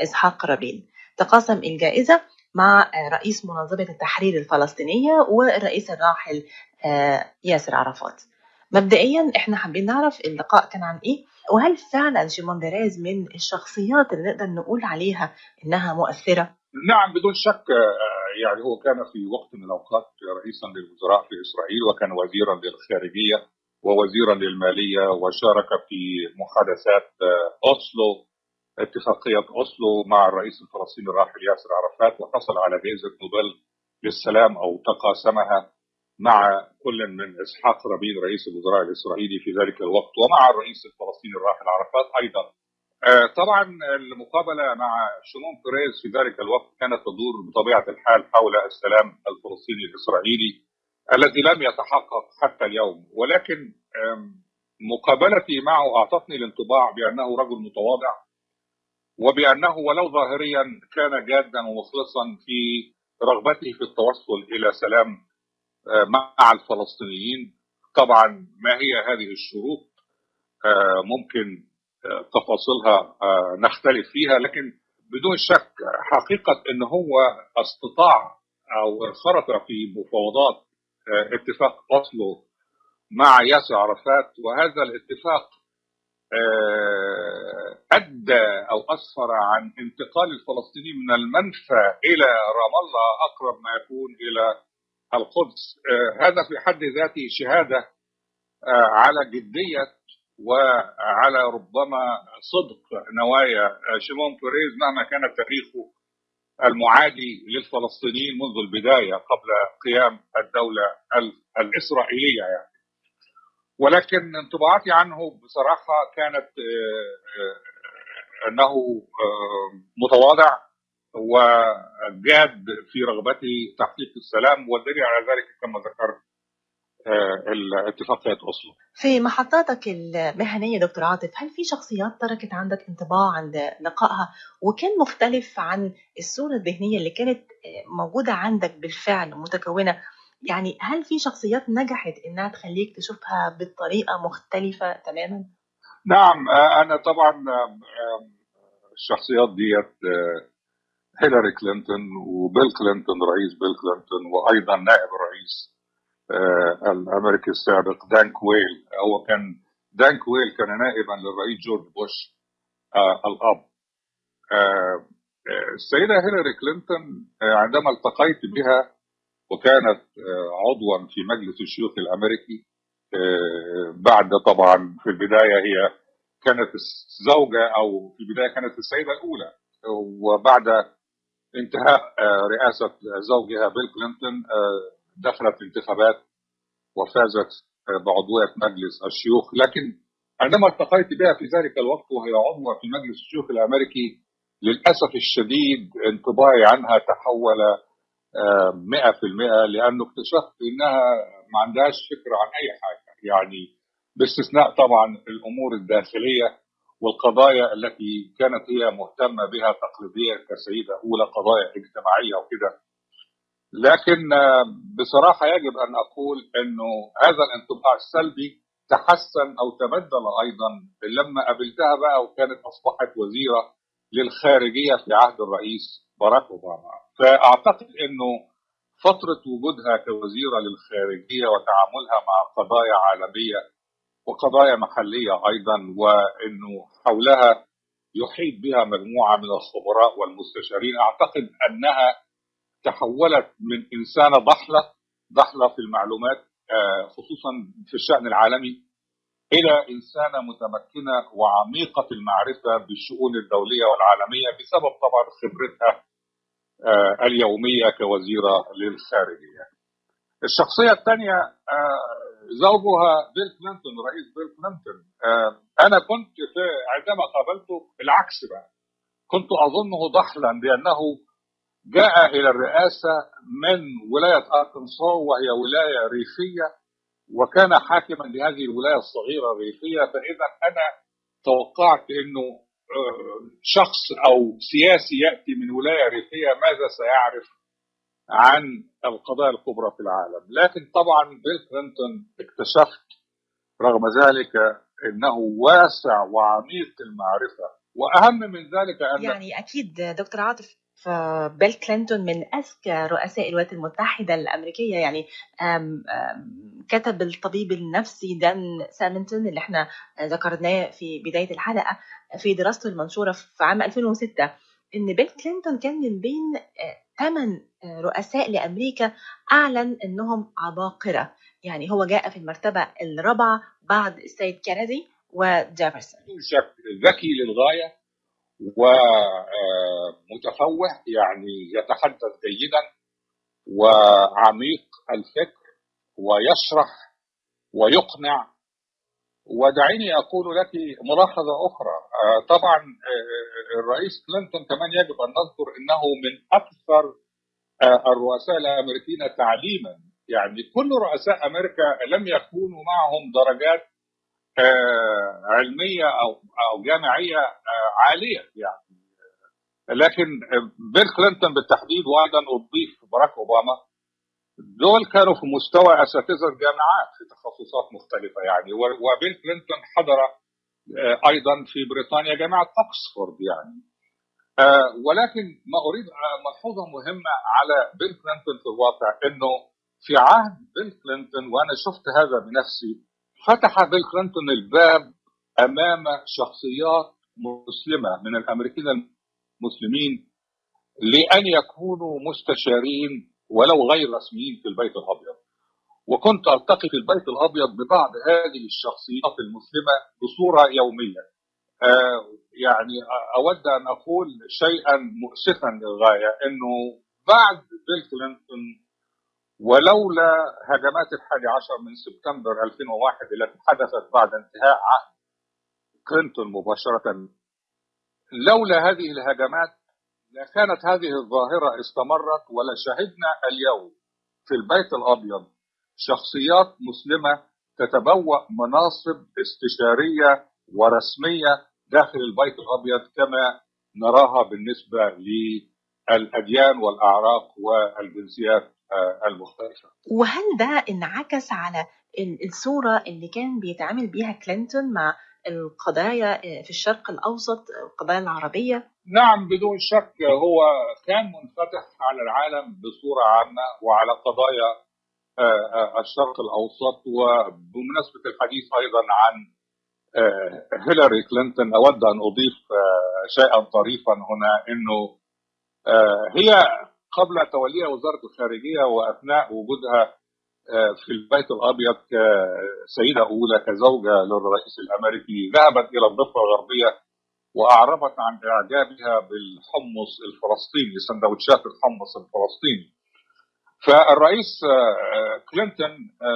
إسحاق رابين. تقاسم الجائزة مع آه، رئيس منظمة التحرير الفلسطينية والرئيس الراحل آه، ياسر عرفات. مبدئيا إحنا حابين نعرف اللقاء كان عن إيه؟ وهل فعلا شيمون بيريز من الشخصيات اللي نقدر نقول عليها إنها مؤثرة؟ نعم بدون شك يعني هو كان في وقت من الأوقات رئيسا للوزراء في إسرائيل وكان وزيرا للخارجية ووزيرا للمالية وشارك في محادثات آه، أوسلو اتفاقية أوسلو مع الرئيس الفلسطيني الراحل ياسر عرفات وحصل على جائزة نوبل للسلام أو تقاسمها مع كل من إسحاق رابين رئيس الوزراء الإسرائيلي في ذلك الوقت ومع الرئيس الفلسطيني الراحل عرفات أيضا. طبعا المقابلة مع شمون بيريز في ذلك الوقت كانت تدور بطبيعة الحال حول السلام الفلسطيني الإسرائيلي الذي لم يتحقق حتى اليوم. ولكن مقابلتي معه أعطتني الانطباع بأنه رجل متواضع وبأنه ولو ظاهريا كان جادا ومخلصا في رغبته في التوصل إلى سلام آه، مع الفلسطينيين. طبعا ما هي هذه الشروط؟ آه، ممكن آه، تفاصيلها آه، نختلف فيها لكن بدون شك حقيقة أن هو استطاع أو انخرط في مفاوضات آه، اتفاق أوسلو مع ياسر عرفات وهذا الاتفاق آه، أدى أو أسفر عن انتقال الفلسطينيين من المنفى إلى رام الله أقرب ما يكون إلى القدس. هذا في حد ذاته شهادة على جدية وعلى ربما صدق نوايا شيمون بيريز مهما كان تاريخه المعادي للفلسطينيين منذ البداية قبل قيام الدولة ال- الإسرائيلية يعني. ولكن انطباعاتي عنه بصراحة كانت آه، آه، أنه آه، متواضع وجاد في رغبته تحقيق السلام والدليل على ذلك كما ذكرت اتفاقية أوسلو في محطاتك المهنية دكتور عاطف هل في شخصيات تركت عندك انطباع عند لقائها؟ وكان مختلف عن الصورة الذهنية اللي كانت موجودة عندك بالفعل متكونة. يعني هل في شخصيات نجحت إنها تخليك تشوفها بالطريقة مختلفة تماما؟ نعم آه، أنا طبعا آه، آه، الشخصيات ديت آه، هيلاري كلينتون وبيل كلينتون رئيس بيل كلينتون وأيضا نائب الرئيس آه، الأمريكي السابق دان كويل هو كان دان كويل كان نائبا للرئيس جورج بوش آه، الأب. آه، السيدة هيلاري كلينتون عندما التقيت بها وكانت عضوا في مجلس الشيوخ الأمريكي آه، بعد طبعا في البداية هي كانت الزوجة أو في البداية كانت السيدة الأولى. وبعد انتهاء رئاسة زوجها بيل كلينتون دخلت الانتخابات وفازت آه، بعضوية مجلس الشيوخ. لكن عندما التقيت بها في ذلك الوقت وهي عضوة في مجلس الشيوخ الأمريكي للأسف الشديد انطباعي عنها تحول آه، 100% لأنه اكتشفت إنها ما عندهاش فكرة عن أي حاجة. يعني باستثناء طبعا الأمور الداخلية والقضايا التي كانت هي مهتمة بها تقليديا كسيدة أولى قضايا اجتماعية وكده. لكن آه، بصراحة يجب أن أقول أنه هذا الانطباع السلبي تحسن أو تبدل أيضا لما قابلتها بقى وكانت أصبحت وزيرة للخارجية في عهد الرئيس باراك أوباما. فأعتقد أنه فترة وجودها كوزيرة للخارجية وتعاملها مع قضايا عالمية وقضايا محلية أيضا وأنه حولها يحيط بها مجموعة من الخبراء والمستشارين أعتقد أنها تحولت من إنسانة ضحلة ضحلة في المعلومات آه، خصوصا في الشأن العالمي إلى إنسانة متمكنة وعميقة المعرفة بالشؤون الدولية والعالمية بسبب طبعا خبرتها آه، اليومية كوزيرة للخارجية. الشخصية الثانية آه، زوجها بيل كلينتون رئيس بيل كلينتون. أنا كنت في عندما قابلته العكس بقى. كنت أظنه ضحلا لأنه جاء إلى الرئاسة من ولاية أركنسو وهي ولاية ريفية وكان حاكما لهذه الولاية الصغيرة الريفية فإذا أنا توقعت أنه آه، شخص أو سياسي يأتي من ولاية ريفية ماذا سيعرف عن القضايا الكبرى في العالم؟ لكن طبعا بيل كلينتون اكتشفت رغم ذلك إنه واسع وعميق المعرفة. وأهم من ذلك أن يعني أكيد دكتور عاطف فبيل كلينتون من أذكى رؤساء الولايات المتحدة الأمريكية. يعني آم آم كتب الطبيب النفسي دان سامنتون اللي إحنا ذكرناه في بداية الحلقة في دراسته المنشورة في عام 2006 إن بيل كلينتون كان من بين ثمان رؤساء لأمريكا أعلن إنهم عباقرة. يعني هو جاء في المرتبة الرابعة بعد السيد كينيدي وجيفرسون. ذكي للغاية ومتفوه يعني يتحدث جيدا وعميق الفكر ويشرح ويقنع. ودعيني أقول لك ملاحظة أخرى. طبعا الرئيس كلينتون كمان يجب أن نذكر إنه من أكثر الرؤساء الأمريكيين تعليما. يعني كل رؤساء أمريكا لم يكونوا معهم درجات علمية أو أو جامعية عالية يعني. لكن بيل كلينتون بالتحديد وأيضا أضيف باراك أوباما. دول كانوا في مستوى أساتذة الجامعات في تخصصات مختلفة يعني. وبيل كلينتون حضر أيضا في بريطانيا جامعة اوكسفورد يعني. ولكن ما أريد ملحوظة مهمة على بيل كلينتون في الواقع إنه في عهد بيل كلينتون وأنا شفت هذا بنفسي فتح بيل كلينتون الباب أمام شخصيات مسلمة من الأمريكيين المسلمين لأن يكونوا مستشارين ولو غير رسميين في البيت الأبيض. وكنت ألتقي في البيت الأبيض ببعض هذه الشخصيات المسلمة بصورة يومية. آه يعني أود أن أقول شيئا مؤسفا للغاية إنه بعد بيل كلينتون ولولا هجمات الحادي عشر من سبتمبر 2001 التي حدثت بعد انتهاء عهد كلينتون مباشرة لولا هذه الهجمات لكانت هذه الظاهرة استمرت ولشهدنا اليوم في البيت الأبيض شخصيات مسلمة تتبوأ مناصب استشارية ورسمية داخل البيت الأبيض كما نراها بالنسبة للأديان والأعراق والجنسيات. المختلفة وهل ده انعكس على الصورة اللي كان بيتعامل بيها كلينتون مع القضايا في الشرق الأوسط القضايا العربية؟ نعم بدون شك هو كان منفتح على العالم بصورة عامة وعلى قضايا الشرق الأوسط وبمناسبة الحديث أيضا عن هيلاري كلينتون أود أن أضيف شيئا طريفا هنا أنه هي قبل توليها وزارة الخارجية وأثناء وجودها في البيت الأبيض كسيدة أولى كزوجة للرئيس الأمريكي ذهبت إلى الضفة الغربية وأعربت عن إعجابها بالحمص الفلسطيني سندوتشات الحمص الفلسطيني. فالرئيس كلينتون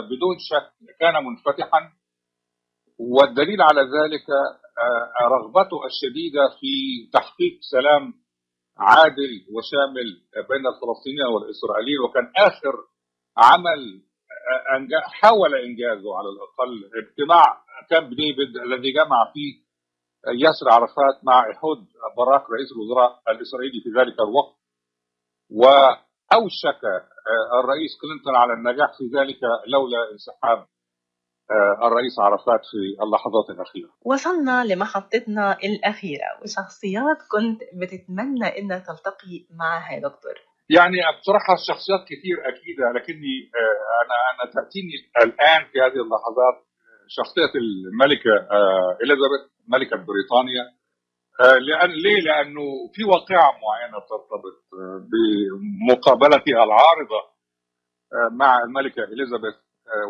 بدون شك كان منفتحا والدليل على ذلك رغبته الشديدة في تحقيق سلام عادل وشامل بين الفلسطينيين والإسرائيليين وكان آخر عمل حاول إنجازه على الأقل. اجتماع كامب ديفيد الذي جمع فيه ياسر عرفات مع إحود باراك رئيس الوزراء الإسرائيلي في ذلك الوقت وأوشك الرئيس كلينتون على النجاح في ذلك لولا انسحاب الرئيس عرفات في اللحظات الأخيرة. وصلنا لمحطتنا الأخيرة وشخصيات كنت بتتمنى أن تلتقي معها يا دكتور. يعني بصراحة الشخصيات كثير أكيد لكني أنا أنا تأتيني الآن في هذه اللحظات شخصية الملكة إليزابيث ملكة بريطانيا. لأن ليه؟ لأنه في واقعة معينة ترتبط بمقابلتها العارضة مع الملكة إليزابيث.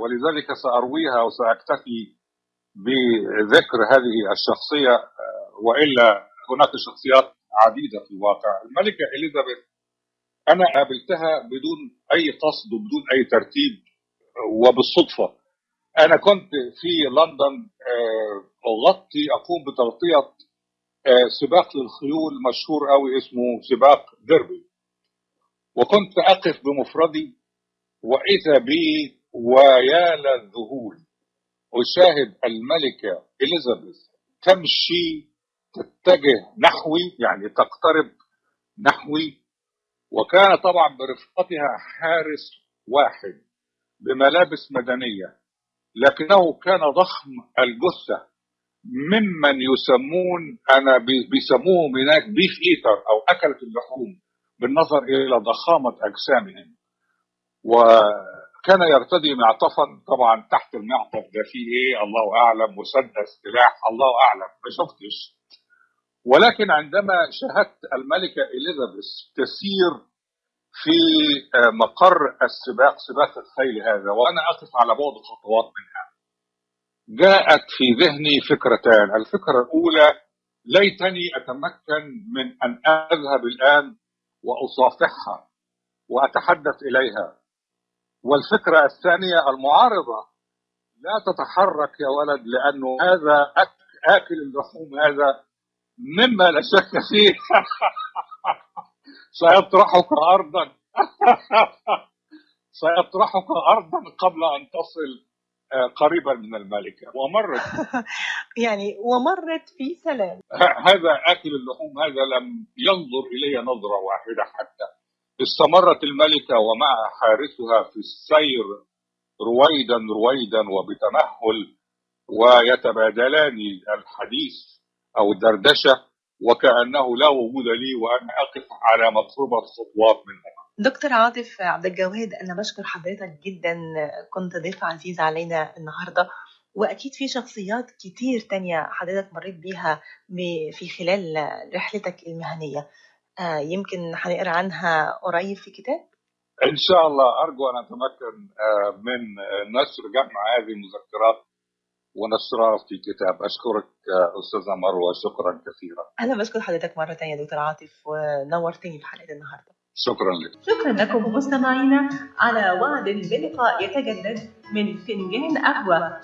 ولذلك سأرويها وسأكتفي بذكر هذه الشخصية وإلا هناك شخصيات عديدة في الواقع. الملكة إليزابيث أنا قابلتها بدون أي قصد وبدون أي ترتيب وبالصدفة. أنا كنت في لندن أغطي أقوم بتغطية سباق للخيول مشهور قوي اسمه سباق ديربي. وكنت أقف بمفردي وإذا بي ويا للذهول أشاهد الملكة إليزابيث تمشي تتجه نحوي يعني تقترب نحوي وكان طبعا برفقتها حارس واحد بملابس مدنية لكنه كان ضخم الجثة. ممن يسمون أنا بي- بيسموهم هناك بيف إيتر أو أكلة اللحوم بالنظر إلى ضخامة أجسامهم. وكان يرتدي معطفا طبعا تحت المعطف ده فيه إيه؟ الله أعلم مسدس سلاح الله أعلم ما شفتش. ولكن عندما شاهدت الملكة إليزابيث تسير في آه، مقر السباق سباق الخيل هذا وأنا أقف على بعد خطوات منها جاءت في ذهني فكرتان. الفكرة الأولى ليتني أتمكن من أن أذهب الآن وأصافحها وأتحدث إليها. والفكرة الثانية المعارضة. لا تتحرك يا ولد لأنه هذا آكل اللحوم هذا مما لا شك فيه. سيطرحك أرضا. سيطرحك أرضا قبل أن تصل آه، قريبا من الملكة ومرت. يعني ومرت في سلام. هذا آكل اللحوم هذا لم ينظر إلي نظرة واحدة حتى. استمرت الملكة ومعها حارسها في السير رويدا رويدا وبتمهل ويتبادلان الحديث أو الدردشة وكأنه لا وجود لي وأنا أقف على مقربة خطوات منهما. دكتور عاطف عبد الجواد أنا بشكر حضرتك جدا. كنت ضيف عزيز علينا النهارده وأكيد في شخصيات كتير تانية حضرتك مريت بيها في خلال رحلتك المهنية. آه، يمكن هنقرأ عنها قريب في كتاب؟ إن شاء الله. أرجو أن أتمكن آه، من آه، نشر جمع هذه المذكرات ونشرها في كتاب. أشكرك آه، أستاذة مروة. شكرا كثيرا. أنا بشكر حضرتك مرة تانية دكتور عاطف ونورتني في حلقه النهارده. شكرا لك. شكرا لكم مستمعينا. على وعد بلقاء يتجدد من فنجان قهوه